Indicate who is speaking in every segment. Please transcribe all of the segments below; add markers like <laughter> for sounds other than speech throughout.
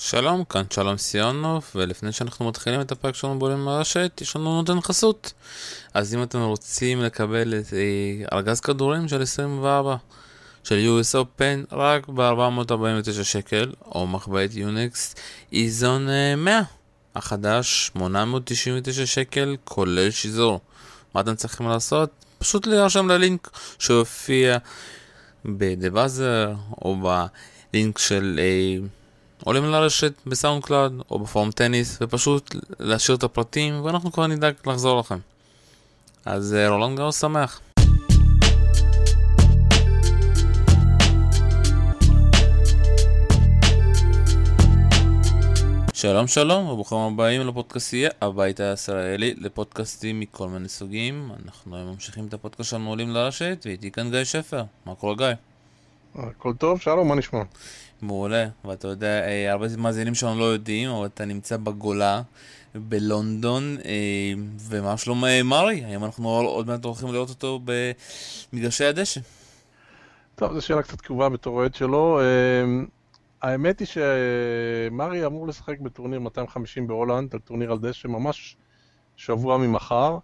Speaker 1: שלום, כאן שלום סיונוב, ולפני שאנחנו מתחילים את הפרק שלנו בעולים ברשת, יש לנו נותן חסות. אז אם אתם רוצים לקבל את אה, ארגז כדורים של 24 של US Open רק ב-449 שקל, או מחבאת יוניקס איזון 100 החדש, 899 שקל, כולל שיזור. מה אתם צריכים לעשות? פשוט להירשם ללינק שהופיע בדבאזר, או בלינק של... אה, עולים לרשת בסאונד קלאד או בפורום טניס ופשוט להשאיר את הפרטים ואנחנו כבר נדאג לחזור לכם. אז אה, רולאן גארוס שמח. שלום שלום וברוכים הבאים לפודקאסטייה הבית הישראלי לפודקאסטים מכל מיני סוגים אנחנו ממשיכים את הפודקאסט שלנו עולים לרשת ואיתי כאן גיא שפר מה קורה גיא?
Speaker 2: הכל טוב שלום מה נשמע?
Speaker 1: מעולה, ואתה יודע, אה, הרבה מאזינים שלנו לא יודעים, אבל אתה נמצא בגולה, בלונדון, אה, ומה שלום אה, מרי? האם אנחנו עוד מעט הולכים לראות אותו במגרשי הדשא?
Speaker 2: טוב, זו שאלה קצת כאובה בתור אוהד שלו. האמת היא שמרי אמור לשחק בטורניר 250 בהולנד, על טורניר על דשא, ממש שבוע ממחר,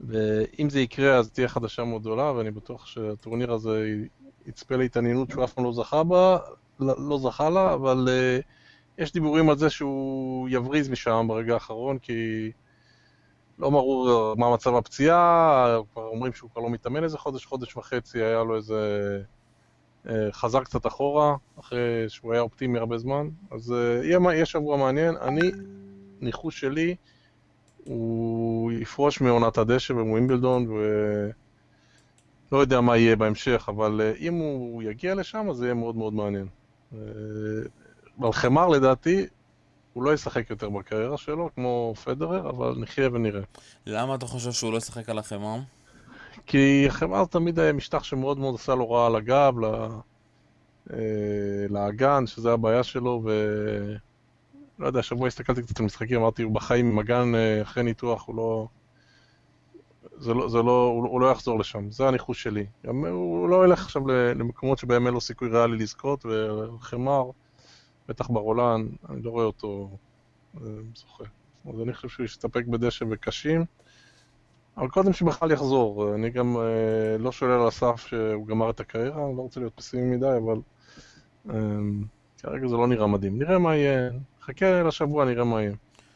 Speaker 2: ואם זה יקרה אז תהיה חדשה מאוד גדולה, ואני בטוח שהטורניר הזה יצפה להתעניינות שהוא אף פעם לא זכה בה, לא, לא זכה לה, אבל uh, יש דיבורים על זה שהוא יבריז משם ברגע האחרון, כי לא ברור מה מצב הפציעה, כבר אומרים שהוא כבר לא מתאמן איזה חודש, חודש וחצי, היה לו איזה... Uh, חזר קצת אחורה, אחרי שהוא היה אופטימי הרבה זמן, אז uh, יהיה, שבוע מעניין. אני, ניחוש שלי, הוא יפרוש מעונת הדשא בווימבלדון, ו... לא יודע מה יהיה בהמשך, אבל אם הוא יגיע לשם, אז זה יהיה מאוד מאוד מעניין. מלחמר לדעתי, הוא לא ישחק יותר בקריירה שלו, כמו פדרר, אבל נחיה ונראה.
Speaker 1: למה אתה חושב שהוא לא ישחק על החמר?
Speaker 2: כי החמר תמיד היה משטח שמאוד מאוד עשה לו רע על הגב, אה, לאגן, שזה הבעיה שלו, ו... לא יודע, השבוע הסתכלתי קצת על משחקים, אמרתי, הוא בחיים עם אגן אה, אחרי ניתוח, הוא לא... זה לא, זה לא, הוא, הוא לא יחזור לשם, זה הניחוש שלי. גם הוא לא ילך עכשיו למקומות שבהם אין לו סיכוי ריאלי לזכות, וחמר, בטח ברולן, אני לא רואה אותו אה, זוכה. אז אני חושב שהוא יסתפק בדשא וקשים, אבל קודם שבכלל יחזור. אני גם אה, לא שולל על הסף שהוא גמר את הקריירה, אני לא רוצה להיות פסימי מדי, אבל אה, כרגע זה לא נראה מדהים. נראה מה יהיה, חכה לשבוע, נראה מה יהיה.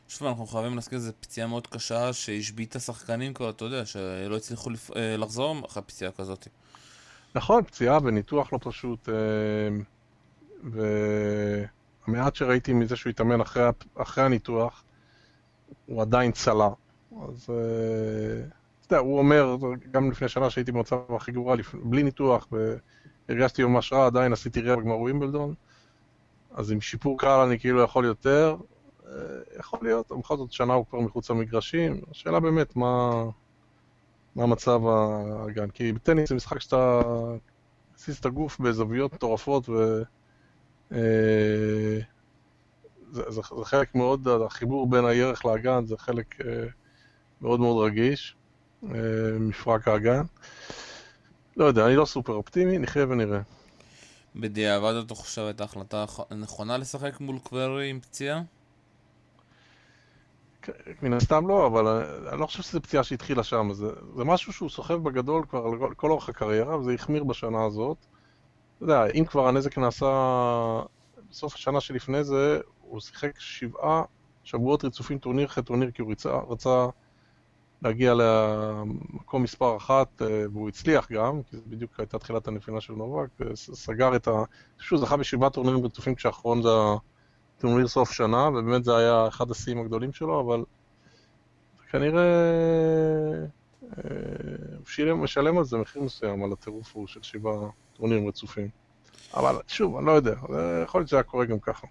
Speaker 1: שוב, אנחנו חייבים להזכיר שזו פציעה מאוד קשה שהשביתה שחקנים כבר, אתה יודע, שלא הצליחו לפ... אה, לחזור אחרי פציעה כזאת.
Speaker 2: נכון, פציעה וניתוח לא פשוט, אה, והמעט שראיתי מזה שהוא התאמן אחרי, אחרי הניתוח, הוא עדיין צלה. אז אה, אתה יודע, הוא אומר, גם לפני שנה שהייתי במצב הכי גרוע, בלי ניתוח, והרגשתי ממש רע, עדיין עשיתי רבע גמר ווימבלדון. אז עם שיפור קהל אני כאילו יכול יותר, יכול להיות, בכל זאת שנה הוא כבר מחוץ למגרשים, השאלה באמת מה, מה מצב הגן, כי בטניס זה משחק שאתה מסיס את הגוף בזוויות מטורפות ו... אה, זה, זה, זה חלק מאוד, החיבור בין הירך לאגן זה חלק אה, מאוד מאוד רגיש, מפרק האגן. לא יודע, אני לא סופר אופטימי, נחיה ונראה.
Speaker 1: בדיעבד אתה חושב את ההחלטה הנכונה לשחק מול קוורי עם פציעה?
Speaker 2: מן הסתם לא, אבל אני לא חושב שזו פציעה שהתחילה שם, זה, זה משהו שהוא סוחב בגדול כבר על כל אורך הקריירה, וזה החמיר בשנה הזאת. אתה יודע, אם כבר הנזק נעשה בסוף השנה שלפני זה, הוא שיחק שבעה שבועות רצופים טורניר אחרי טורניר, כי הוא רצה, רצה להגיע למקום מספר אחת, אה, והוא הצליח גם, כי זו בדיוק הייתה תחילת הנפילה של נובק, וסגר את ה... שוב, זכה בשבעה טורנירים רצופים כשהאחרון זה טורניר סוף שנה, ובאמת זה היה אחד השיאים הגדולים שלו, אבל כנראה אה, הוא שילם, משלם על זה מחיר מסוים, על הטירוף ההוא של שבעה טורנירים רצופים. אבל שוב, אני לא יודע, יכול להיות שזה היה קורה גם ככה.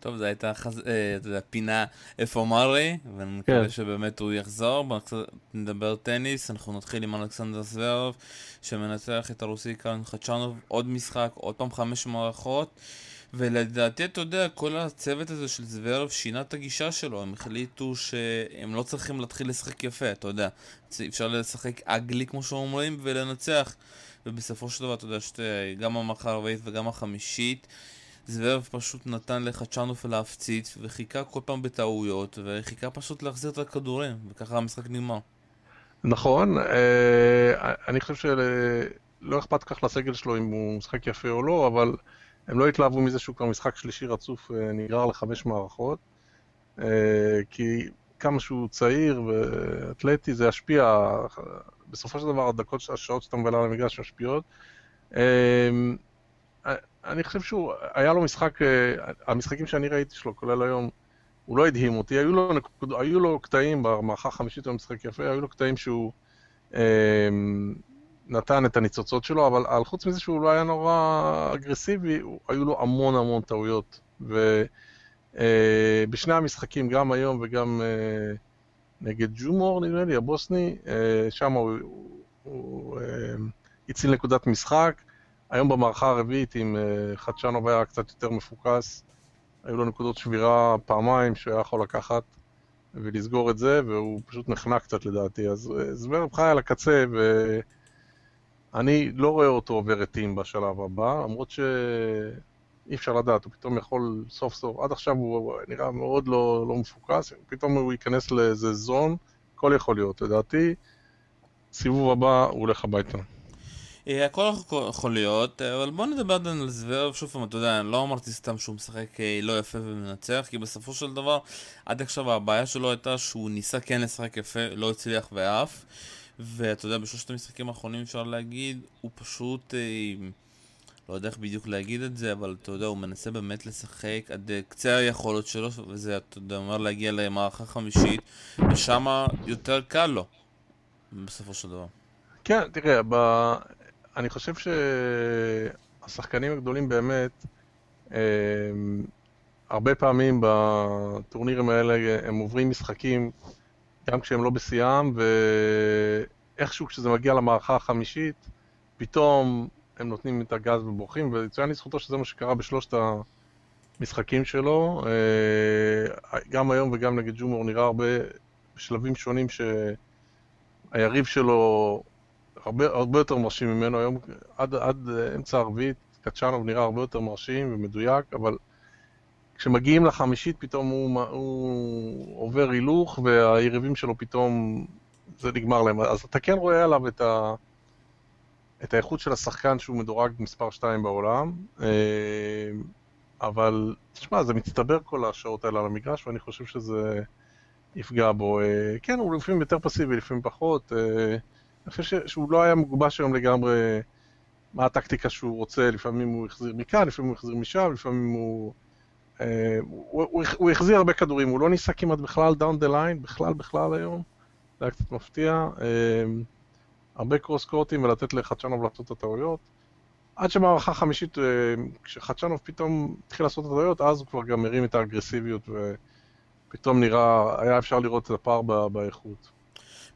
Speaker 1: טוב, זו הייתה חז... אה, פינה איפה מרי, ואני מקווה כן. שבאמת הוא יחזור. נדבר טניס, אנחנו נתחיל עם אלכסנדר זוורב, שמנצח את הרוסי קרן חדשנוב, עוד משחק, עוד פעם חמש מערכות. ולדעתי, אתה יודע, כל הצוות הזה של זוורב שינה את הגישה שלו, הם החליטו שהם לא צריכים להתחיל לשחק יפה, אתה יודע. אפשר לשחק אגלי, כמו שאומרים, ולנצח. ובסופו של דבר, אתה יודע, שתי, גם המחר הרביעית וגם החמישית, זוורב פשוט נתן לחדשנוף להפציץ, וחיכה כל פעם בטעויות, וחיכה פשוט להחזיר את הכדורים, וככה המשחק נגמר.
Speaker 2: נכון, אה, אני חושב שלא אכפת כך לסגל שלו אם הוא משחק יפה או לא, אבל הם לא התלהבו מזה שהוא כבר משחק שלישי רצוף אה, נגרר לחמש מערכות, אה, כי כמה שהוא צעיר ואתלטי זה ישפיע, בסופו של דבר הדקות, השעות שאתה מבלה על המגרש משפיעות. אני חושב שהוא, היה לו משחק, המשחקים שאני ראיתי שלו, כולל היום, הוא לא הדהים אותי, היו לו, היו לו קטעים במערכה החמישית, הוא משחק יפה, היו לו קטעים שהוא אה, נתן את הניצוצות שלו, אבל על חוץ מזה שהוא לא היה נורא אגרסיבי, היו לו המון המון טעויות. ובשני אה, המשחקים, גם היום וגם אה, נגד ג'ומור, נדמה לי, הבוסני, אה, שם הוא, הוא, הציל נקודת משחק. היום במערכה הרביעית, אם חדשנוב היה קצת יותר מפוקס, היו לו נקודות שבירה פעמיים שהוא היה יכול לקחת ולסגור את זה, והוא פשוט נחנק קצת לדעתי. אז זוורב חי על הקצה, ואני לא רואה אותו עובר את טים בשלב הבא, למרות שאי אפשר לדעת, הוא פתאום יכול סוף סוף, עד עכשיו הוא נראה מאוד לא, לא מפוקס, פתאום הוא ייכנס לאיזה זון, הכל יכול להיות, לדעתי. סיבוב הבא הוא הולך הביתה.
Speaker 1: אה, הכל יכול להיות, אבל בוא נדבר עדיין על זוורב, שוב פעם, אתה יודע, אני לא אמרתי סתם שהוא משחק אה, לא יפה ומנצח, כי בסופו של דבר, עד עכשיו הבעיה שלו הייתה שהוא ניסה כן לשחק יפה, לא הצליח ואף, ואתה יודע, בשלושת המשחקים האחרונים אפשר להגיד, הוא פשוט, אה, לא יודע איך בדיוק להגיד את זה, אבל אתה יודע, הוא מנסה באמת לשחק עד קצה היכולות שלו, וזה, אתה יודע, אומר להגיע למערכה חמישית, ושם יותר קל לו, בסופו של דבר.
Speaker 2: כן, תראה, ב... אני חושב שהשחקנים הגדולים באמת, הם, הרבה פעמים בטורנירים האלה הם עוברים משחקים גם כשהם לא בשיאם, ואיכשהו כשזה מגיע למערכה החמישית, פתאום הם נותנים את הגז ובורחים, ויצוין לזכותו שזה מה שקרה בשלושת המשחקים שלו. אה, גם היום וגם נגד ג'ומור נראה הרבה בשלבים שונים שהיריב שלו הרבה, הרבה יותר מרשים ממנו היום, עד, עד אמצע הרביעית, קצ'אנוב נראה הרבה יותר מרשים ומדויק, אבל כשמגיעים לחמישית פתאום הוא, הוא עובר הילוך והיריבים שלו פתאום זה נגמר להם. אז אתה כן רואה עליו את, ה, את האיכות של השחקן שהוא מדורג מספר 2 בעולם, אה, אבל תשמע, זה מצטבר כל השעות האלה על המגרש ואני חושב שזה יפגע בו. אה, כן, הוא לפעמים יותר פסיבי, לפעמים פחות. אה, אני חושב שהוא לא היה מגובש היום לגמרי מה הטקטיקה שהוא רוצה, לפעמים הוא החזיר מכאן, לפעמים הוא החזיר משם, לפעמים הוא... אה, הוא, הוא, החזיר הרבה כדורים, הוא לא ניסה כמעט בכלל down the line, בכלל בכלל היום, זה היה קצת מפתיע. אה, הרבה קרוס קורטים ולתת לחדשנוב לעשות את הטעויות. עד שמערכה חמישית, אה, כשחדשנוב פתאום התחיל לעשות את הטעויות, אז הוא כבר גם הרים את האגרסיביות ופתאום נראה, היה אפשר לראות את הפער באיכות.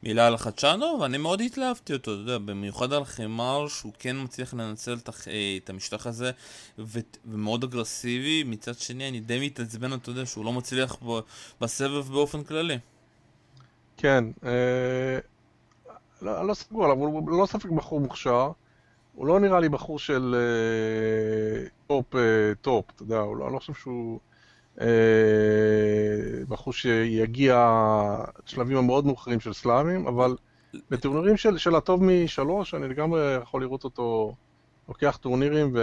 Speaker 1: מילה על חדשנו, ואני מאוד התלהבתי אותו, אתה יודע, במיוחד על חימר, שהוא כן מצליח לנצל את, אה, את המשטח הזה, ו, ומאוד אגרסיבי, מצד שני אני די מתעצבן, אתה יודע, שהוא לא מצליח ב, בסבב באופן כללי.
Speaker 2: כן, אה, לא, לא סגור עליו, הוא ללא ספק בחור מוכשר, הוא לא נראה לי בחור של אה, top אה, top, אתה יודע, לא, אני לא חושב שהוא... אה, בחור שיגיע לשלבים המאוד מאוחרים של סלאמים, אבל בטורנירים של, של הטוב משלוש, אני לגמרי יכול לראות אותו לוקח טורנירים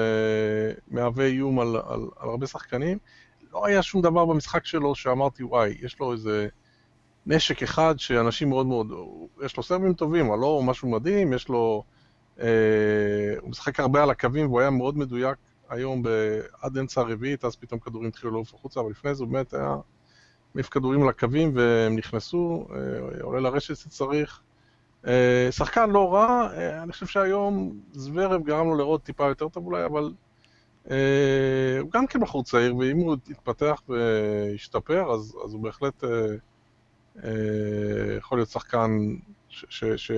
Speaker 2: ומהווה איום על, על, על הרבה שחקנים. לא היה שום דבר במשחק שלו שאמרתי, וואי, יש לו איזה נשק אחד שאנשים מאוד מאוד, יש לו סרבים טובים, אבל לא משהו מדהים, יש לו... אה, הוא משחק הרבה על הקווים והוא היה מאוד מדויק היום עד אמצע הרביעית, אז פתאום כדורים התחילו לעוף החוצה, אבל לפני זה באמת היה מעיף כדורים לקווים והם נכנסו, אה, עולה לרשת שצריך. אה, שחקן לא רע, אה, אני חושב שהיום זוורב גרם לו לראות טיפה יותר טוב אולי, אבל הוא גם כן בחור צעיר, ואם הוא יתפתח וישתפר, אז, אז הוא בהחלט יכול להיות שחקן ש, ש, ש...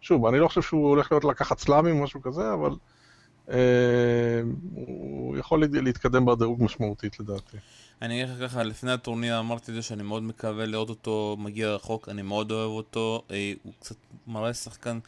Speaker 2: שוב, אני לא חושב שהוא הולך להיות לקחת סלאמים או משהו כזה, אבל... אה, הוא יכול להתקדם בדירוג משמעותית לדעתי.
Speaker 1: אני אגיד לך ככה, לפני הטורניר אמרתי זה שאני מאוד מקווה לראות אותו מגיע רחוק, אני מאוד אוהב אותו, אה, הוא קצת מראה שחקן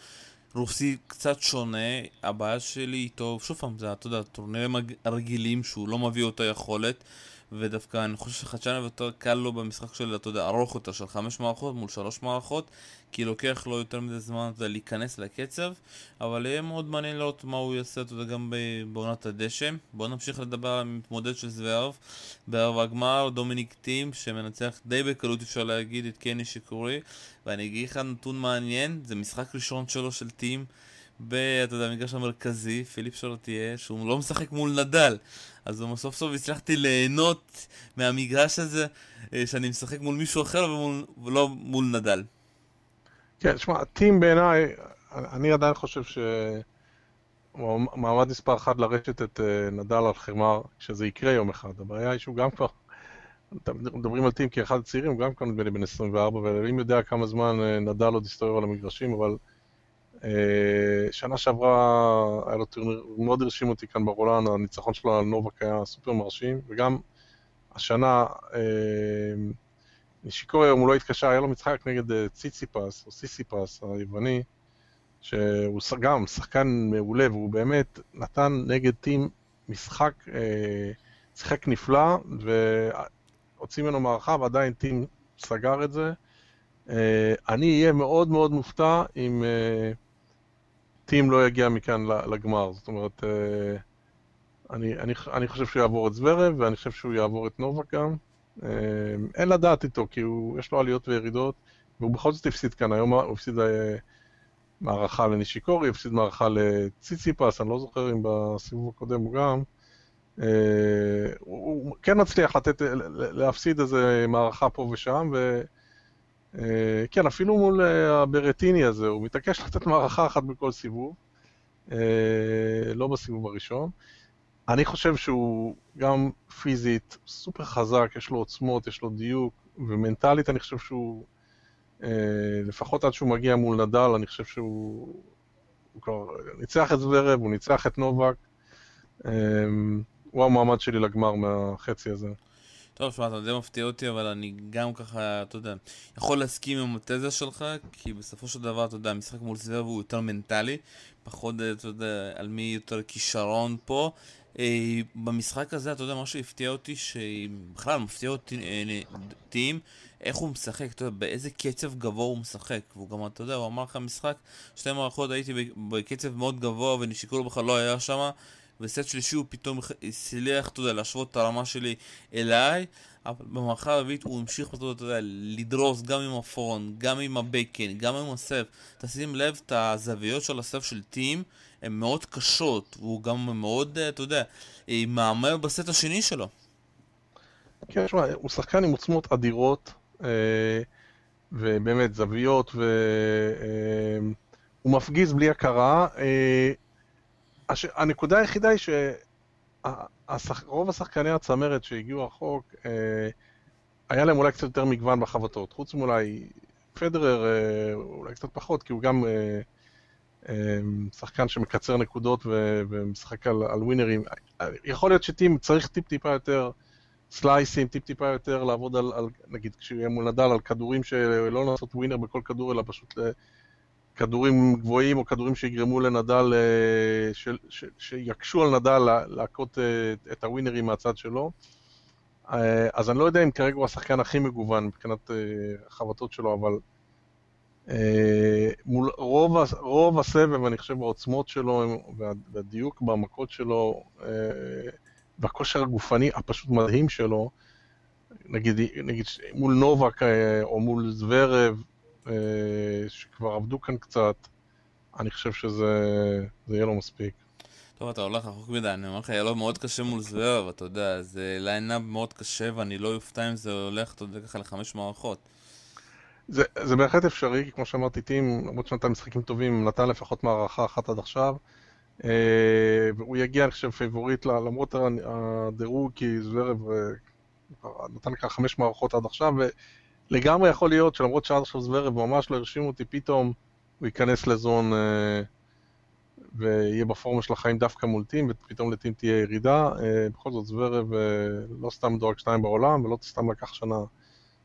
Speaker 1: רוסי קצת שונה, הבעיה שלי איתו, שוב פעם, זה, אתה יודע, הטורנירים הרגילים שהוא לא מביא אותה יכולת, ודווקא אני חושב שחדשני יותר קל לו במשחק של, אתה יודע, ארוך יותר, של חמש מערכות מול שלוש מערכות, כי לוקח לו יותר מדי זמן, אתה יודע, להיכנס לקצב, אבל יהיה מאוד מעניין לראות מה הוא יעשה, אתה יודע, גם בעונת הדשא. בואו נמשיך לדבר על המתמודד של זוורב. בערב הגמר, דומיניק טים, שמנצח די בקלות, אפשר להגיד, את קני שיקורי, ואני אגיד לך נתון מעניין, זה משחק ראשון שלו של טים. אתה יודע, המגרש המרכזי, פיליפ שרתיה, שהוא לא משחק מול נדל. אז סוף סוף הצלחתי ליהנות מהמגרש הזה, אה, שאני משחק מול מישהו אחר ומול, ולא מול נדל.
Speaker 2: כן, שמע, טים בעיניי, אני עדיין חושב ש... מעמד מספר אחת לרשת את אה, נדל על חמר, שזה יקרה יום אחד. הבעיה היא שהוא גם כבר, מדברים על טים כאחד הצעירים, הוא גם כבר נדמה לי בן 24, ואלוהים יודע כמה זמן אה, נדל עוד יסתובב על המגרשים, אבל שנה שעברה היה לו טורניר, מאוד הרשים אותי כאן ברולן, הניצחון שלו על נובק היה סופר מרשים, וגם השנה, אה, נשיקורי היום הוא לא התקשר, היה לו משחק נגד אה, ציציפס, או סיסיפס היווני, שהוא גם שחקן מעולה, והוא באמת נתן נגד טים משחק, שיחק נפלא, והוציא ממנו מערכה, ועדיין טים סגר את זה. אני אהיה מאוד מאוד מופתע אם... טים לא יגיע מכאן לגמר, זאת אומרת, אה, אני, אני, אני חושב שהוא יעבור את זוורב, ואני חושב שהוא יעבור את נובה גם. אה, אין לדעת איתו, כי הוא, יש לו עליות וירידות, והוא בכל זאת הפסיד כאן, היום הוא הפסיד אה, מערכה לנישיקורי, הפסיד מערכה לציציפס, אני לא זוכר אם בסיבוב הקודם הוא גם. הוא כן מצליח לתת, להפסיד איזה מערכה פה ושם, ו... אה, כן, אפילו מול אה, הברטיני הזה, הוא מתעקש <laughs> לתת מערכה אחת בכל סיבוב, אה, לא בסיבוב הראשון. אני חושב שהוא גם פיזית סופר חזק, יש לו עוצמות, יש לו דיוק, ומנטלית אני חושב שהוא, לפחות עד שהוא מגיע מול נדל, אני חושב שהוא הוא כבר ניצח את זוורב, הוא ניצח את נובק, הוא המועמד שלי לגמר מהחצי הזה.
Speaker 1: טוב, שמע, אתה די מפתיע אותי, אבל אני גם ככה, אתה יודע, יכול להסכים עם התזה שלך, כי בסופו של דבר, אתה יודע, המשחק מול סבב הוא יותר מנטלי, פחות, אתה יודע, על מי יותר כישרון פה. אה, במשחק הזה, אתה יודע, מה שהפתיע אותי, שבכלל מפתיע אותי אה, טים, איך הוא משחק, אתה יודע, באיזה קצב גבוה הוא משחק. והוא גם, אתה יודע, הוא אמר לך משחק, שתי מערכות הייתי בקצב מאוד גבוה ונשיקולו בכלל לא היה שם. וסט שלישי הוא פתאום הצליח, אתה יודע, להשוות את הרמה שלי אליי, אבל במערכה הרביעית הוא המשיך, אתה יודע, לדרוס גם עם הפרון, גם עם הבקן, גם עם הסף. תשים לב, את הזוויות של הסף של טים הן מאוד קשות, והוא גם מאוד, אה, אתה יודע, אה, מהמר בסט השני שלו.
Speaker 2: כן, תשמע, הוא שחקן עם עוצמות אדירות, אה, ובאמת זוויות, והוא מפגיז בלי הכרה. הש... הנקודה היחידה היא שרוב השחקני הצמרת שהגיעו רחוק, אה, היה להם אולי קצת יותר מגוון בחבטות. חוץ מאולי פדרר, אה, אולי קצת פחות, כי הוא גם אה, אה, שחקן שמקצר נקודות ו... ומשחק על, על ווינרים. יכול להיות שטים צריך טיפ-טיפה יותר סלייסים, טיפ-טיפה יותר לעבוד על, על נגיד כשיהיה מול נדל, על כדורים שלא לעשות ווינר בכל כדור, אלא פשוט כדורים גבוהים או כדורים שיגרמו לנדל, אה, ש, ש, שיקשו על נדל להכות אה, את הווינרים מהצד שלו. אה, אז אני לא יודע אם כרגע הוא השחקן הכי מגוון מבחינת החבטות שלו, אבל מול רוב, רוב הסבב, אני חושב, העוצמות שלו והדיוק במכות שלו והכושר הגופני הפשוט מדהים שלו, נגיד, נגיד מול נובק או מול זברב, שכבר עבדו כאן קצת, אני חושב שזה יהיה לו מספיק.
Speaker 1: טוב, אתה הולך רחוק מדי, אני אומר לך, יהיה לו מאוד קשה מול זברב, אתה יודע, זה lineup מאוד קשה, ואני לא אופתע אם זה הולך, אתה יודע, ככה לחמש מערכות.
Speaker 2: זה, זה בהחלט אפשרי, כי כמו שאמרתי, טים, למרות שנתן משחקים טובים, נתן לפחות מערכה אחת עד עכשיו. אה, והוא יגיע, אני חושב, פייבוריט, למרות הדירוג, כי זברב אה, נתן ככה חמש מערכות עד עכשיו, לגמרי יכול להיות שלמרות שעד עכשיו זברב ממש לא הרשים אותי, פתאום הוא ייכנס ל zone אה, ויהיה בפורמה של החיים דווקא מול טים, ופתאום לטים תהיה ירידה. אה, בכל זאת זברב אה, לא סתם דורג שתיים בעולם, ולא סתם לקח שנה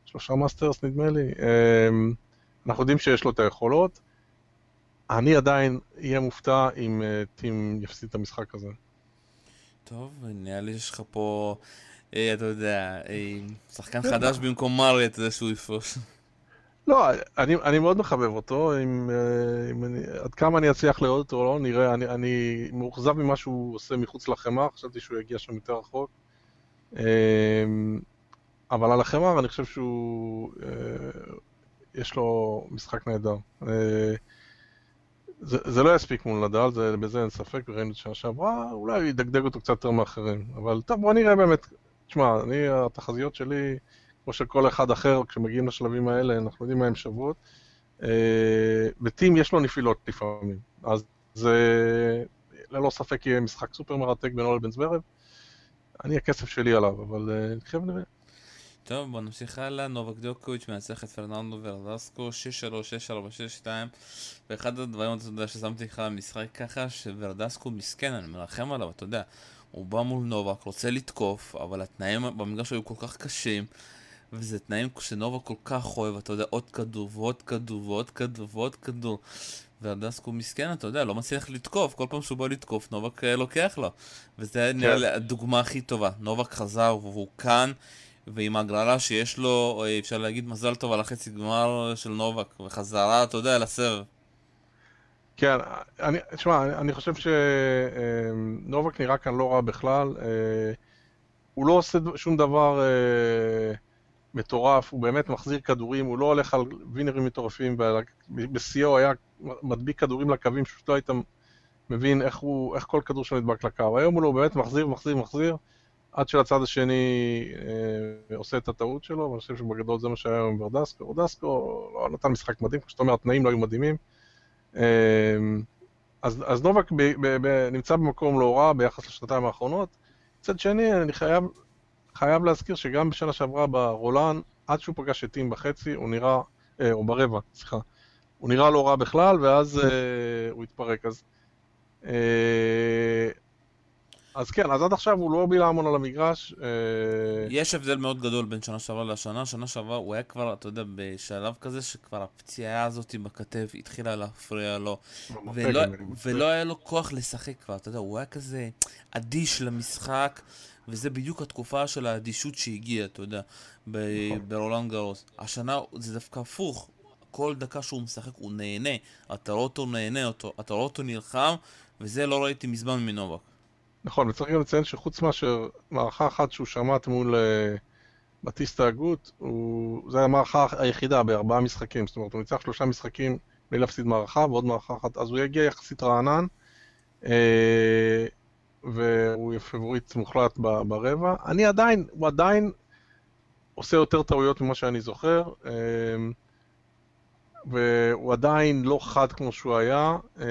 Speaker 2: שלושה מאסטרס נדמה לי. אנחנו יודעים שיש לו את היכולות. אני עדיין אהיה מופתע אם טים יפסיד את המשחק הזה.
Speaker 1: טוב, נראה לי שיש לך פה, אתה יודע, שחקן חדש במקום מרי, אתה יודע שהוא יפרוש.
Speaker 2: לא, אני, אני מאוד מחבב אותו, אם, אם אני, עד כמה אני אצליח לאהוד אותו או לא, נראה, אני, אני מאוכזב ממה שהוא עושה מחוץ לחימר, חשבתי שהוא יגיע שם יותר רחוק. אמ, אבל על החמר אני חושב שהוא, אה, יש לו משחק נהדר. אה, זה, זה לא יספיק מול נדל, זה, בזה אין ספק, וראינו את שנה שעברה, אולי הוא ידגדג אותו קצת יותר מאחרים. אבל טוב, בוא נראה באמת, תשמע, אני, התחזיות שלי, כמו של כל אחד אחר, כשמגיעים לשלבים האלה, אנחנו יודעים מה הם שוות. אה, בטים יש לו נפילות לפעמים, אז זה ללא ספק יהיה משחק סופר מרתק בינו לבין זוורב. אני הכסף שלי עליו, אבל נתחיל ונראה.
Speaker 1: טוב, בוא נמשיך הלאה. נובק דיוקוביץ' מנצח את פרננדו ורדסקו, 6-3, 6-4, 6-2 ואחד הדברים, אתה יודע, ששמתי לך במשחק ככה, שוורדסקו מסכן, אני מרחם עליו, אתה יודע. הוא בא מול נובק, רוצה לתקוף, אבל התנאים במגרש היו כל כך קשים, וזה תנאים שנובק כל כך אוהב, אתה יודע, עוד כדור ועוד כדור ועוד כדור ועוד כדור. ורדסקו מסכן, אתה יודע, לא מצליח לתקוף, כל פעם שהוא בא לתקוף, נובק אה, לוקח לו. וזה נראה כן. לי הדוגמה הכי טובה. נובק חזר והוא כאן. ועם הגרלה שיש לו, אה, אפשר להגיד מזל טוב על החצי גמר של נובק, וחזרה, אתה יודע, לסרב.
Speaker 2: כן, אני, תשמע, אני, אני חושב שנובק נראה כאן לא רע בכלל. אה, הוא לא עושה שום דבר אה, מטורף, הוא באמת מחזיר כדורים, הוא לא הולך על וינרים מטורפים, בשיאו היה מדביק כדורים לקווים, פשוט לא היית מבין איך, הוא, איך כל כדור שם נדבק לקו. היום הוא לא באמת מחזיר, מחזיר, מחזיר. עד שלצד השני אה, עושה את הטעות שלו, ואני חושב שבגדול זה מה שהיה עם ורדסקו. ורדסקו לא נתן משחק מדהים, כמו שאתה אומר, התנאים לא היו מדהימים. אה, אז, אז נובק ב, ב, ב, נמצא במקום לא רע ביחס לשנתיים האחרונות. מצד שני, אני חייב, חייב להזכיר שגם בשנה שעברה ברולן, עד שהוא פגש את טים בחצי, הוא נראה, אה, או ברבע, סליחה, הוא נראה לא רע בכלל, ואז אה, הוא התפרק. אז אה, אז כן, אז עד עכשיו הוא לא בילה המון על המגרש. אה,
Speaker 1: יש הבדל מאוד גדול בין שנה שעברה לשנה. שנה שעברה הוא היה כבר, אתה יודע, בשלב כזה שכבר הפציעה הזאת בכתף התחילה להפריע לו. ולא, ולא היה לו כוח לשחק כבר, אתה יודע, הוא היה כזה אדיש למשחק. וזה בדיוק התקופה של האדישות שהגיעה, אתה יודע, נכון. ברולנד גרוס. השנה זה דווקא הפוך, כל דקה שהוא משחק הוא נהנה, אתה רואה אותו נהנה, אתה רואה אותו נלחם, וזה לא ראיתי מזמן מנובק.
Speaker 2: נכון, וצריך גם לציין שחוץ מאשר מערכה אחת שהוא שמט מול uh, בטיסטה הגות, הוא... זו המערכה היחידה בארבעה משחקים, זאת אומרת, הוא ניצח שלושה משחקים בלי להפסיד מערכה ועוד מערכה אחת, אז הוא יגיע יחסית רענן, uh, והוא פבוריט מוחלט ברבע. אני עדיין, הוא עדיין עושה יותר טעויות ממה שאני זוכר, uh, והוא עדיין לא חד כמו שהוא היה. Uh,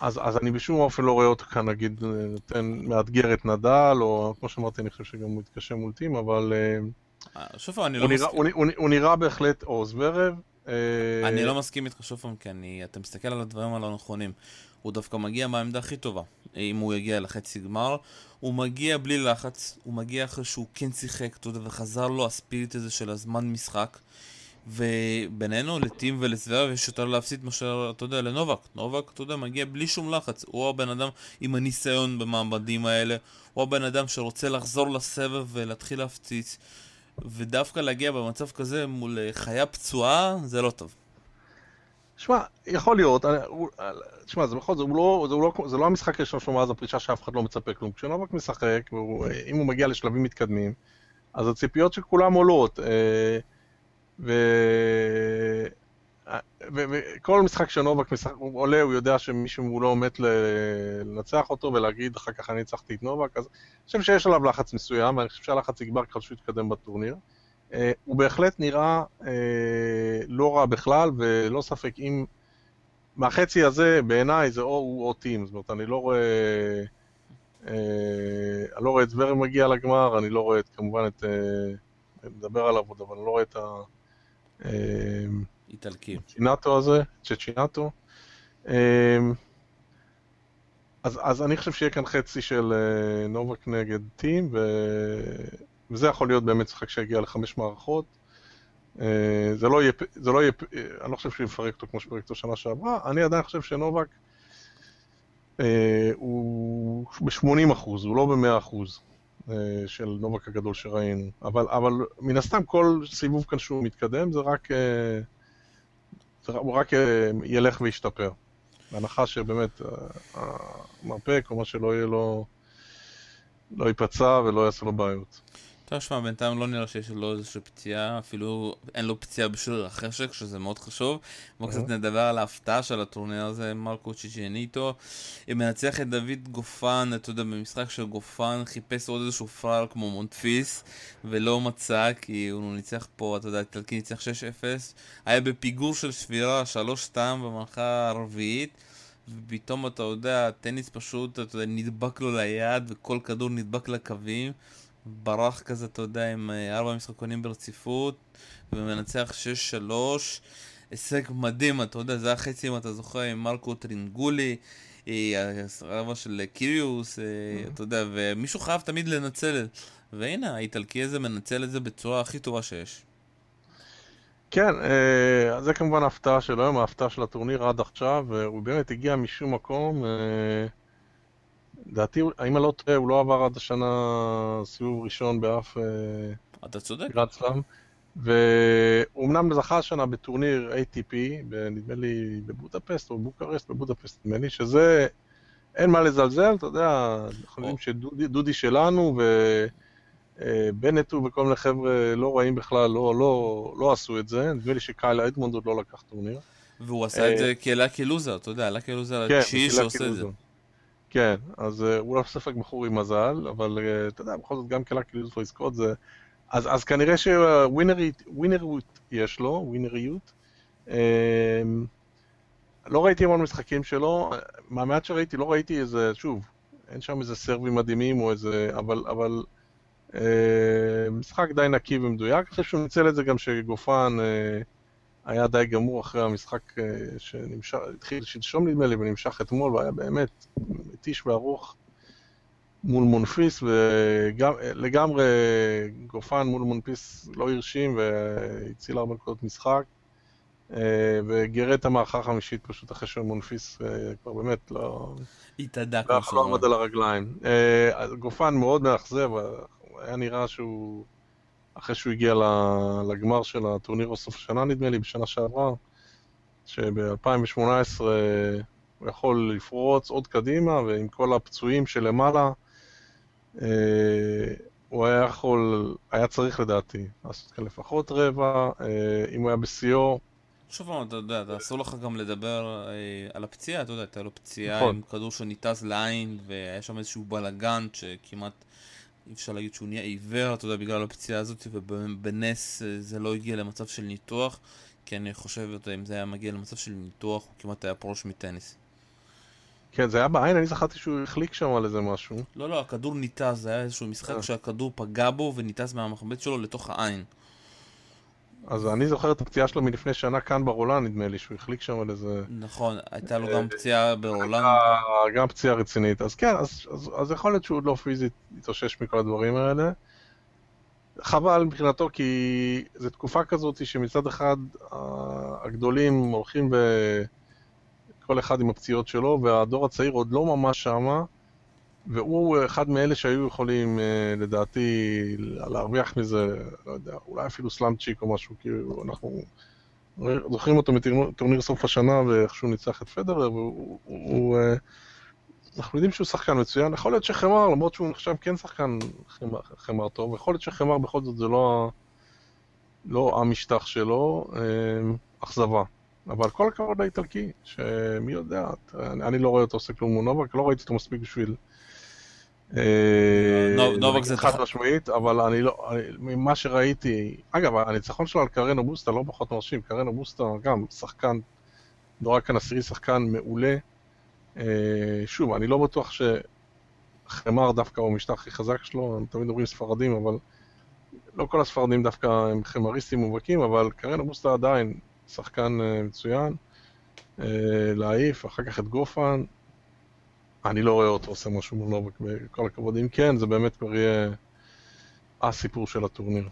Speaker 2: אז, אז אני בשום אופן לא רואה אותו כאן, נגיד, נותן, מאתגר את נדל, או כמו שאמרתי, אני חושב שגם הוא יתקשה מול טים, אבל...
Speaker 1: אה, אה, שוב פעם, אני לא מסכים.
Speaker 2: הוא, הוא, הוא נראה בהחלט עוז ורב.
Speaker 1: אה, אני לא מסכים איתך שוב פעם, כי אני, אתה מסתכל על הדברים הלא נכונים. הוא דווקא מגיע מהעמדה הכי טובה. אם הוא יגיע לחצי גמר, הוא מגיע בלי לחץ, הוא מגיע אחרי שהוא כן שיחק, אתה יודע, וחזר לו הספיריט הזה של הזמן משחק. ובינינו, לטים ולסוורב יש יותר להפסיד מאשר, אתה יודע, לנובק. נובק, אתה יודע, מגיע בלי שום לחץ. הוא הבן אדם עם הניסיון במעמדים האלה, הוא הבן אדם שרוצה לחזור לסבב ולהתחיל להפציץ. ודווקא להגיע במצב כזה מול חיה פצועה, זה לא טוב.
Speaker 2: שמע, יכול להיות, שמע, זה בכל זאת, לא, זה, לא, זה לא המשחק הראשון שלו מאז הפרישה שאף אחד לא מצפה כלום. כשנובק משחק, אם הוא מגיע לשלבים מתקדמים, אז הציפיות של כולם עולות. אה, ו... וכל משחק שנובק משחק, הוא עולה, הוא יודע שמישהו מולו מת לנצח אותו ולהגיד אחר כך אני ניצחתי את נובק, אז אני חושב שיש עליו לחץ מסוים, ואני חושב שהלחץ יגבר ככל שהוא יתקדם בטורניר. אה, הוא בהחלט נראה אה, לא רע בכלל, ולא ספק אם... מהחצי הזה, בעיניי, זה או הוא או טים, זאת אומרת, אני לא רואה... אה, אני לא רואה את זוורם מגיע לגמר, אני לא רואה את, כמובן את... נדבר עליו עוד, אבל אני לא רואה את ה...
Speaker 1: אמ, איטלקי.
Speaker 2: צ'ינטו הזה, צ'צ'ינטו. אמ, אז, אז אני חושב שיהיה כאן חצי של אה, נובק נגד טים, ו... וזה יכול להיות באמת משחק שיגיע לחמש מערכות. אה, זה לא יהיה, זה לא יהיה, אני לא חושב שהוא יפרק אותו כמו שפרק אותו שנה שעברה, אני עדיין חושב שנובק הוא ב-80 אחוז, הוא לא ב-100 אחוז של נובק הגדול שראינו, אבל, אבל מן הסתם כל סיבוב כאן שהוא מתקדם זה רק, זה, הוא רק ילך וישתפר. בהנחה שבאמת המרפק או מה שלא יהיה לו לא ייפצע ולא יעשה לו בעיות.
Speaker 1: טוב, שמע, בינתיים לא נראה שיש לו איזושהי פציעה, אפילו אין לו פציעה בשריר החשק, שזה מאוד חשוב. בואו קצת נדבר על ההפתעה של הטורניר הזה, מרקו צ'יצ'יאניטו. אם מנצח את דוד גופן, אתה יודע, במשחק של גופן חיפש עוד איזשהו פראר כמו מונטפיס, ולא מצא, כי הוא ניצח פה, אתה יודע, איטלקי ניצח 6-0. היה בפיגור של שבירה, 3-2 במלכה הרביעית. ופתאום אתה יודע, טניס פשוט, אתה יודע, נדבק לו ליד, וכל כדור נדבק לקווים. ברח כזה, אתה יודע, עם אה, ארבע משחקונים ברציפות, ומנצח 6-3. הישג מדהים, אתה יודע, זה היה חצי, אם אתה זוכר, עם מרקו טרינגולי, אה, הרבע של קיריוס, אה, אתה יודע, ומישהו חייב תמיד לנצל. והנה, האיטלקי הזה מנצל את זה בצורה הכי טובה שיש.
Speaker 2: כן, זה כמובן ההפתעה של היום, ההפתעה של הטורניר עד עכשיו, הוא באמת הגיע משום מקום. לדעתי, אם אני לא טועה, הוא לא עבר עד השנה סיבוב ראשון באף... אה,
Speaker 1: אתה צודק.
Speaker 2: גרד סלאם. והוא אמנם זכה השנה בטורניר ATP, נדמה לי בבודפסט או בבוקרסט, בבודפסט נדמה לי, שזה, אין מה לזלזל, אתה יודע, אנחנו יודעים שדודי שלנו ובנט אה, וכל מיני חבר'ה לא רעים בכלל, לא, לא, לא עשו את זה, נדמה לי שקייל אדמונד עוד לא לקח טורניר.
Speaker 1: והוא עשה את זה אה, כלאקי לוזר, אתה יודע, לאקי לוזר
Speaker 2: כן,
Speaker 1: התשיעי שעושה את זה.
Speaker 2: כן, אז uh, הוא לא ספק בחור עם מזל, אבל uh, אתה יודע, בכל זאת גם קלה כאילו לזכות זה... אז, אז כנראה שווינריות יש לו, ווינריות. Uh, לא ראיתי המון משחקים שלו, מהמעט שראיתי לא ראיתי איזה, שוב, אין שם איזה סרבים מדהימים או איזה, אבל, אבל uh, משחק די נקי ומדויק, אני חושב שהוא ניצל את זה גם שגופן uh, היה די גמור אחרי המשחק אה, שהתחיל שלשום נדמה לי ונמשך אתמול והיה באמת מתיש וארוך מול מונפיס ולגמרי גופן מול מונפיס לא הרשים והציל הרבה נקודות משחק אה, וגירד את המערכה החמישית פשוט אחרי שמונפיס אה, כבר באמת לא... שהוא. לא עמד על הרגליים. גופן מאוד מאכזב, היה נראה שהוא... אחרי שהוא הגיע לגמר של הטורניר בסוף השנה נדמה לי, בשנה שעברה, שב-2018 הוא יכול לפרוץ עוד קדימה, ועם כל הפצועים שלמעלה, אה, הוא היה יכול, היה צריך לדעתי לעשות כאן לפחות רבע, אה, אם הוא היה בשיאו.
Speaker 1: שוב פעם, אתה יודע, אסור לך גם לדבר אה, על הפציעה, אתה יודע, הייתה לו פציעה נכון. עם כדור שניתז לעין, והיה שם איזשהו בלאגן שכמעט אי אפשר להגיד שהוא נהיה עיוור, אתה יודע, בגלל הפציעה הזאת, ובנס אה, זה לא הגיע למצב של ניתוח, כי אני חושב, אתה יודע, אם זה היה מגיע למצב של ניתוח, הוא כמעט היה פרוש מטניס.
Speaker 2: כן, זה היה בעין, אני זכרתי שהוא החליק שם על איזה משהו.
Speaker 1: לא, לא, הכדור ניתז, זה היה איזשהו משחק אה. שהכדור פגע בו וניתז מהמחבט שלו לתוך העין.
Speaker 2: אז אני זוכר את הפציעה שלו מלפני שנה כאן ברולן, נדמה לי, שהוא החליק שם על איזה...
Speaker 1: נכון, הייתה לו גם פציעה ברולן.
Speaker 2: גם פציעה רצינית. אז כן, אז, אז, אז יכול להיות שהוא עוד לא פיזית התאושש מכל הדברים האלה. חבל מבחינתו, כי זו תקופה כזאת שמצד אחד הגדולים הולכים וכל אחד עם הפציעות שלו, והדור הצעיר עוד לא ממש שמה. והוא אחד מאלה שהיו יכולים, אה, לדעתי, להרוויח מזה, לא יודע, אולי אפילו סלאמצ'יק או משהו, כי אנחנו זוכרים אותו מטורניר סוף השנה ואיכשהו ניצח את פדרר, והוא... אה, אנחנו יודעים שהוא שחקן מצוין, יכול להיות שחמר, למרות שהוא נחשב כן שחקן חמר, חמר טוב, יכול להיות שחמר בכל זאת זה לא, לא המשטח שלו, אה, אכזבה. אבל כל הכבוד לאיטלקי, שמי יודע, אני לא רואה אותו עושה כלום מול נובק, לא ראיתי אותו מספיק בשביל
Speaker 1: אה, נובק זה
Speaker 2: חד משמעית, אבל אני לא, ממה שראיתי, אגב, הניצחון שלו על קרנו בוסטה לא פחות מרשים, קרנו בוסטה גם שחקן, נורא כאן עשירי שחקן מעולה. אה, שוב, אני לא בטוח שחמר דווקא הוא המשטח הכי חזק שלו, הם תמיד אומרים ספרדים, אבל לא כל הספרדים דווקא הם חמריסטים מובהקים, אבל קרנו בוסטה עדיין שחקן אה, מצוין. להעיף, אחר כך את גופן, אני לא רואה אותו עושה משהו מול נובק, בכל הכבוד. אם כן, זה באמת כבר יהיה הסיפור של הטורניר.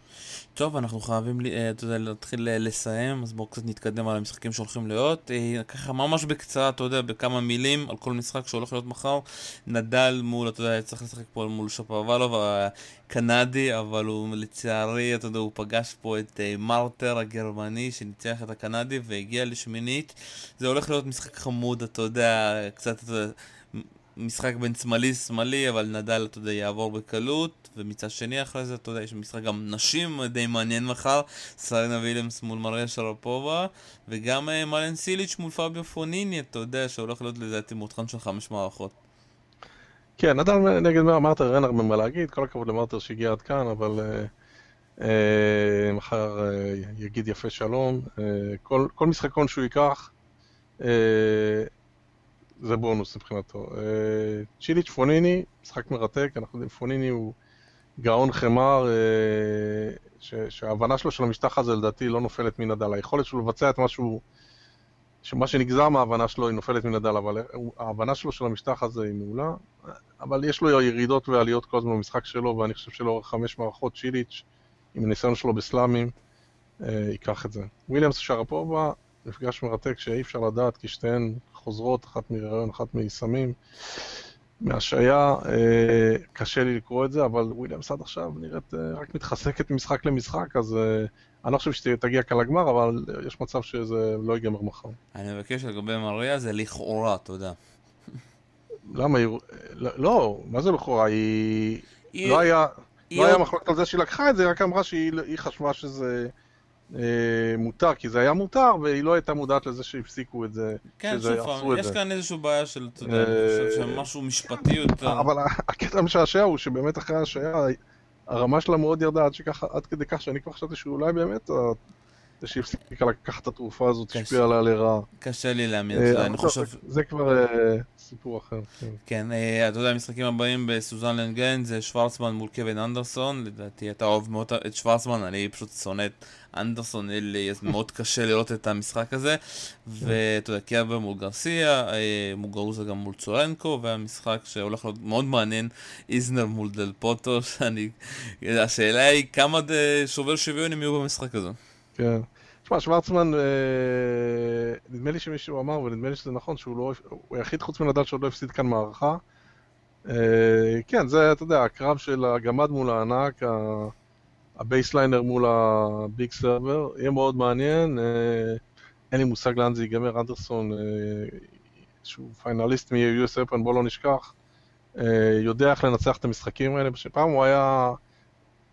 Speaker 1: טוב, אנחנו חייבים, אה, יודע, להתחיל אה, לסיים, אז בואו קצת נתקדם על המשחקים שהולכים להיות. אה, ככה ממש בקצרה, אתה יודע, בכמה מילים על כל משחק שהולך להיות מחר. נדל מול, אתה יודע, צריך לשחק פה מול שפרוולוב הקנדי, אבל הוא לצערי, אתה יודע, הוא פגש פה את מרטר הגרמני שניצח את הקנדי והגיע לשמינית. זה הולך להיות משחק חמוד, אתה יודע, קצת, אתה יודע, משחק בין שמאלי-שמאלי, אבל נדל, אתה יודע, יעבור בקלות, ומצד שני אחרי זה, אתה יודע, יש משחק גם נשים די מעניין מחר, סרנה וויליאמס מול מריה שרפובה, וגם uh, מלן סיליץ' מול פביו פוניני, אתה יודע, שהולך להיות לדעתי מותחן של חמש מערכות.
Speaker 2: כן, נדל נגד מרטר אין הרבה מה להגיד, כל הכבוד למרטר שהגיע עד כאן, אבל uh, uh, מחר uh, יגיד יפה שלום. Uh, כל, כל משחקון שהוא ייקח, uh, זה בונוס מבחינתו. אה, צ'יליץ' פוניני, משחק מרתק, אנחנו יודעים, פוניני הוא גאון חמר, אה, שההבנה שלו של המשטח הזה לדעתי לא נופלת מנדל. היכולת שלו לבצע את משהו, שמה שנגזר מההבנה שלו היא נופלת מנדל, אבל ההבנה שלו של המשטח הזה היא מעולה. אבל יש לו ירידות ועליות כל הזמן במשחק שלו, ואני חושב שלאורך חמש מערכות צ'יליץ', עם הניסיון שלו בסלאמים, אה, ייקח את זה. וויליאמס שרפובה, מפגש מרתק שאי אפשר לדעת, כי שתיהן חוזרות, אחת מהיריון, אחת מסמים, מהשעיה, אה, קשה לי לקרוא את זה, אבל וויליאמס עד עכשיו נראית אה, רק מתחזקת ממשחק למשחק, אז אה, אני לא חושב שתגיע כאן לגמר, אבל יש מצב שזה לא ייגמר מחר.
Speaker 1: אני מבקש לגבי מריה, זה לכאורה, יודע.
Speaker 2: למה היא... לא, מה זה לכאורה? היא... לא היה... לא היה מחלוקת על זה שהיא לקחה את זה, רק אמרה שהיא חשבה שזה... אה, מותר, כי זה היה מותר, והיא לא הייתה מודעת לזה שהפסיקו את זה,
Speaker 1: כן, שזה אסרו את זה. יש כאן איזושהי בעיה של, אתה יודע, אני חושב אה, שמשהו משפטי יותר.
Speaker 2: אבל הקטע המשעשע הוא שבאמת אחרי השעיה, הרמה שלה מאוד ירדה עד, שככה, עד כדי כך שאני כבר חשבתי שאולי באמת זה שהיא הפסיקה לקחת את התרופה הזאת, השפיעה עליה לרעה.
Speaker 1: קשה לי להאמין, אה, אני חושב...
Speaker 2: זה כבר סיפור אחר.
Speaker 1: כן, כן אתה יודע, המשחקים הבאים בסוזן לנגן זה שוורצמן מול קווין אנדרסון, לדעתי אתה אוהב מאוד את שוורצמן, אני פשוט שונא את אנדרסון, מאוד <laughs> קשה לראות את המשחק הזה. ואתה יודע, קיאבה מול גרסיה, אה, מוגרוזה גם מול צורנקו, והמשחק שהולך להיות מאוד מעניין, איזנר מול דל פוטו, <laughs> שאני... השאלה היא כמה שובר שוויון הם יהיו במשחק הזה.
Speaker 2: כן. תשמע, שוורצמן, אה, נדמה לי שמישהו אמר, ונדמה לי שזה נכון, שהוא לא, הוא היחיד חוץ מנדאל שעוד לא הפסיד כאן מערכה. אה, כן, זה, אתה יודע, הקרב של הגמד מול הענק, ה baseliner מול ה big server, יהיה מאוד מעניין, אה, אין לי מושג לאן זה ייגמר, אנדרסון, אה, שהוא finalist מ-US Open, בוא לא נשכח, אה, יודע איך לנצח את המשחקים האלה, שפעם הוא היה,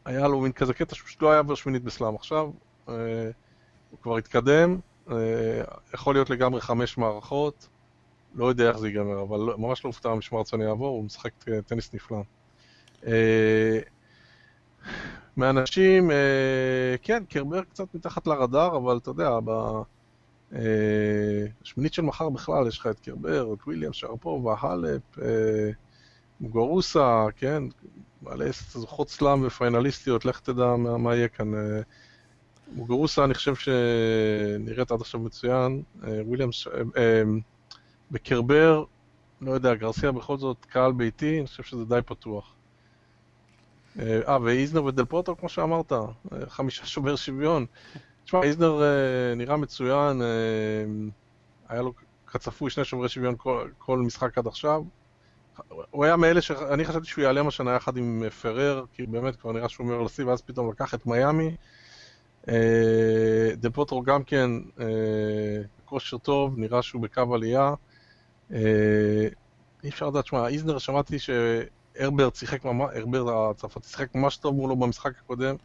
Speaker 2: היה לו מין כזה קטע שהוא לא היה בשמינית בסלאם, עכשיו הוא כבר התקדם, יכול להיות לגמרי חמש מערכות, לא יודע איך זה ייגמר, אבל לא, ממש לא הופתע משמרצון יעבור, הוא משחק טניס נפלא. מאנשים, אה, כן, קרבר קצת מתחת לרדאר, אבל אתה יודע, בשמינית אה, של מחר בכלל יש לך את קרבר, את וויליאם שרפובה, האלפ, אה, מוגורוסה, כן, בעלי זוכות סלאם ופיינליסטיות, לך תדע מה, מה יהיה כאן. מוגורוסה, אני חושב שנראית עד עכשיו מצוין, אה, וויליאמס, אה, אה, בקרבר, לא יודע, גרסיה בכל זאת קהל ביתי, אני חושב שזה די פתוח. אה, ואיזנר ודל פוטו, כמו שאמרת, חמישה שובר שוויון. תשמע, איזנר אה, נראה מצוין, היה לו כצפוי שני שוברי שוויון כל, משחק עד עכשיו. הוא היה מאלה שאני חשבתי שהוא ייעלם השנה יחד עם פרר, כי באמת כבר נראה שהוא אומר לשיא, ואז פתאום לקח את מיאמי. דל פוטרו גם כן, כושר טוב, נראה שהוא בקו עלייה. אי אפשר לדעת, שמע, איזנר שמעתי ש... הרברט שיחק ממש, הרברט הצרפתי שיחק ממש טוב מולו במשחק הקודם.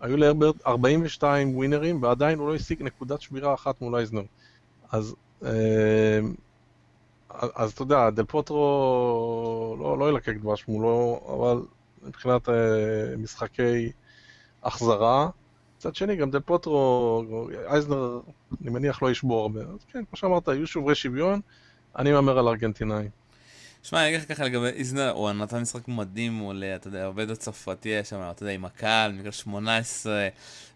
Speaker 2: היו להרברט 42 ווינרים, ועדיין הוא לא השיג נקודת שבירה אחת מול אייזנר. אז, אה, אז אתה יודע, דל פוטרו לא, לא ילקק דבש מולו, אבל מבחינת אה, משחקי החזרה. מצד שני, גם דל פוטרו, אייזנר, אני מניח, לא ישבור הרבה. אז כן, כמו שאמרת, היו שוברי שוויון, אני מהמר על ארגנטינאים.
Speaker 1: שמע, אני אגיד לך ככה לגבי איזנר, הוא נתן משחק מדהים מול, אתה יודע, עובד הצרפתי היה שם, אתה יודע, עם הקהל, מגרש 18,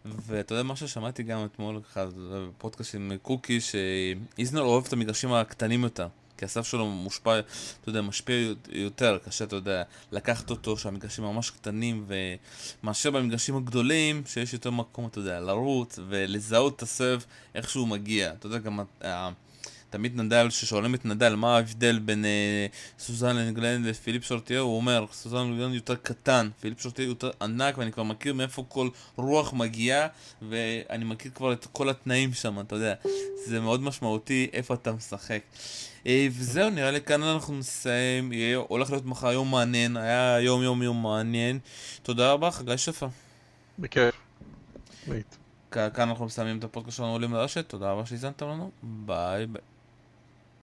Speaker 1: ואתה יודע, מה ששמעתי גם אתמול ככה, בפודקאסט עם קוקי, שאיזנר אוהב את המגרשים הקטנים יותר. כי הסף שלו מושפע, אתה יודע, משפיע יותר, קשה, אתה יודע, לקחת אותו, שהמגרשים ממש קטנים, ומאשר במגרשים הגדולים, שיש יותר מקום, אתה יודע, לרוץ ולזהות את הסב, איך שהוא מגיע. אתה יודע, גם... תמיד נדל, כששואלים את נדל מה ההבדל בין אה, סוזן לנגלן לפיליפ שורטיה, הוא אומר, סוזן לנגלן יותר קטן, פיליפ שורטיה יותר ענק, ואני כבר מכיר מאיפה כל רוח מגיעה, ואני מכיר כבר את כל התנאים שם, אתה יודע. זה מאוד משמעותי איפה אתה משחק. אה, וזהו, נראה לי כאן אנחנו נסיים, יהיה, הולך להיות מחר יום מעניין, היה יום יום יום מעניין. תודה רבה, חגי שפע.
Speaker 2: בכיף.
Speaker 1: כאן אנחנו מסיימים את הפודקאסט שלנו עולים לרשת, תודה רבה שהזנתם לנו, ביי ביי.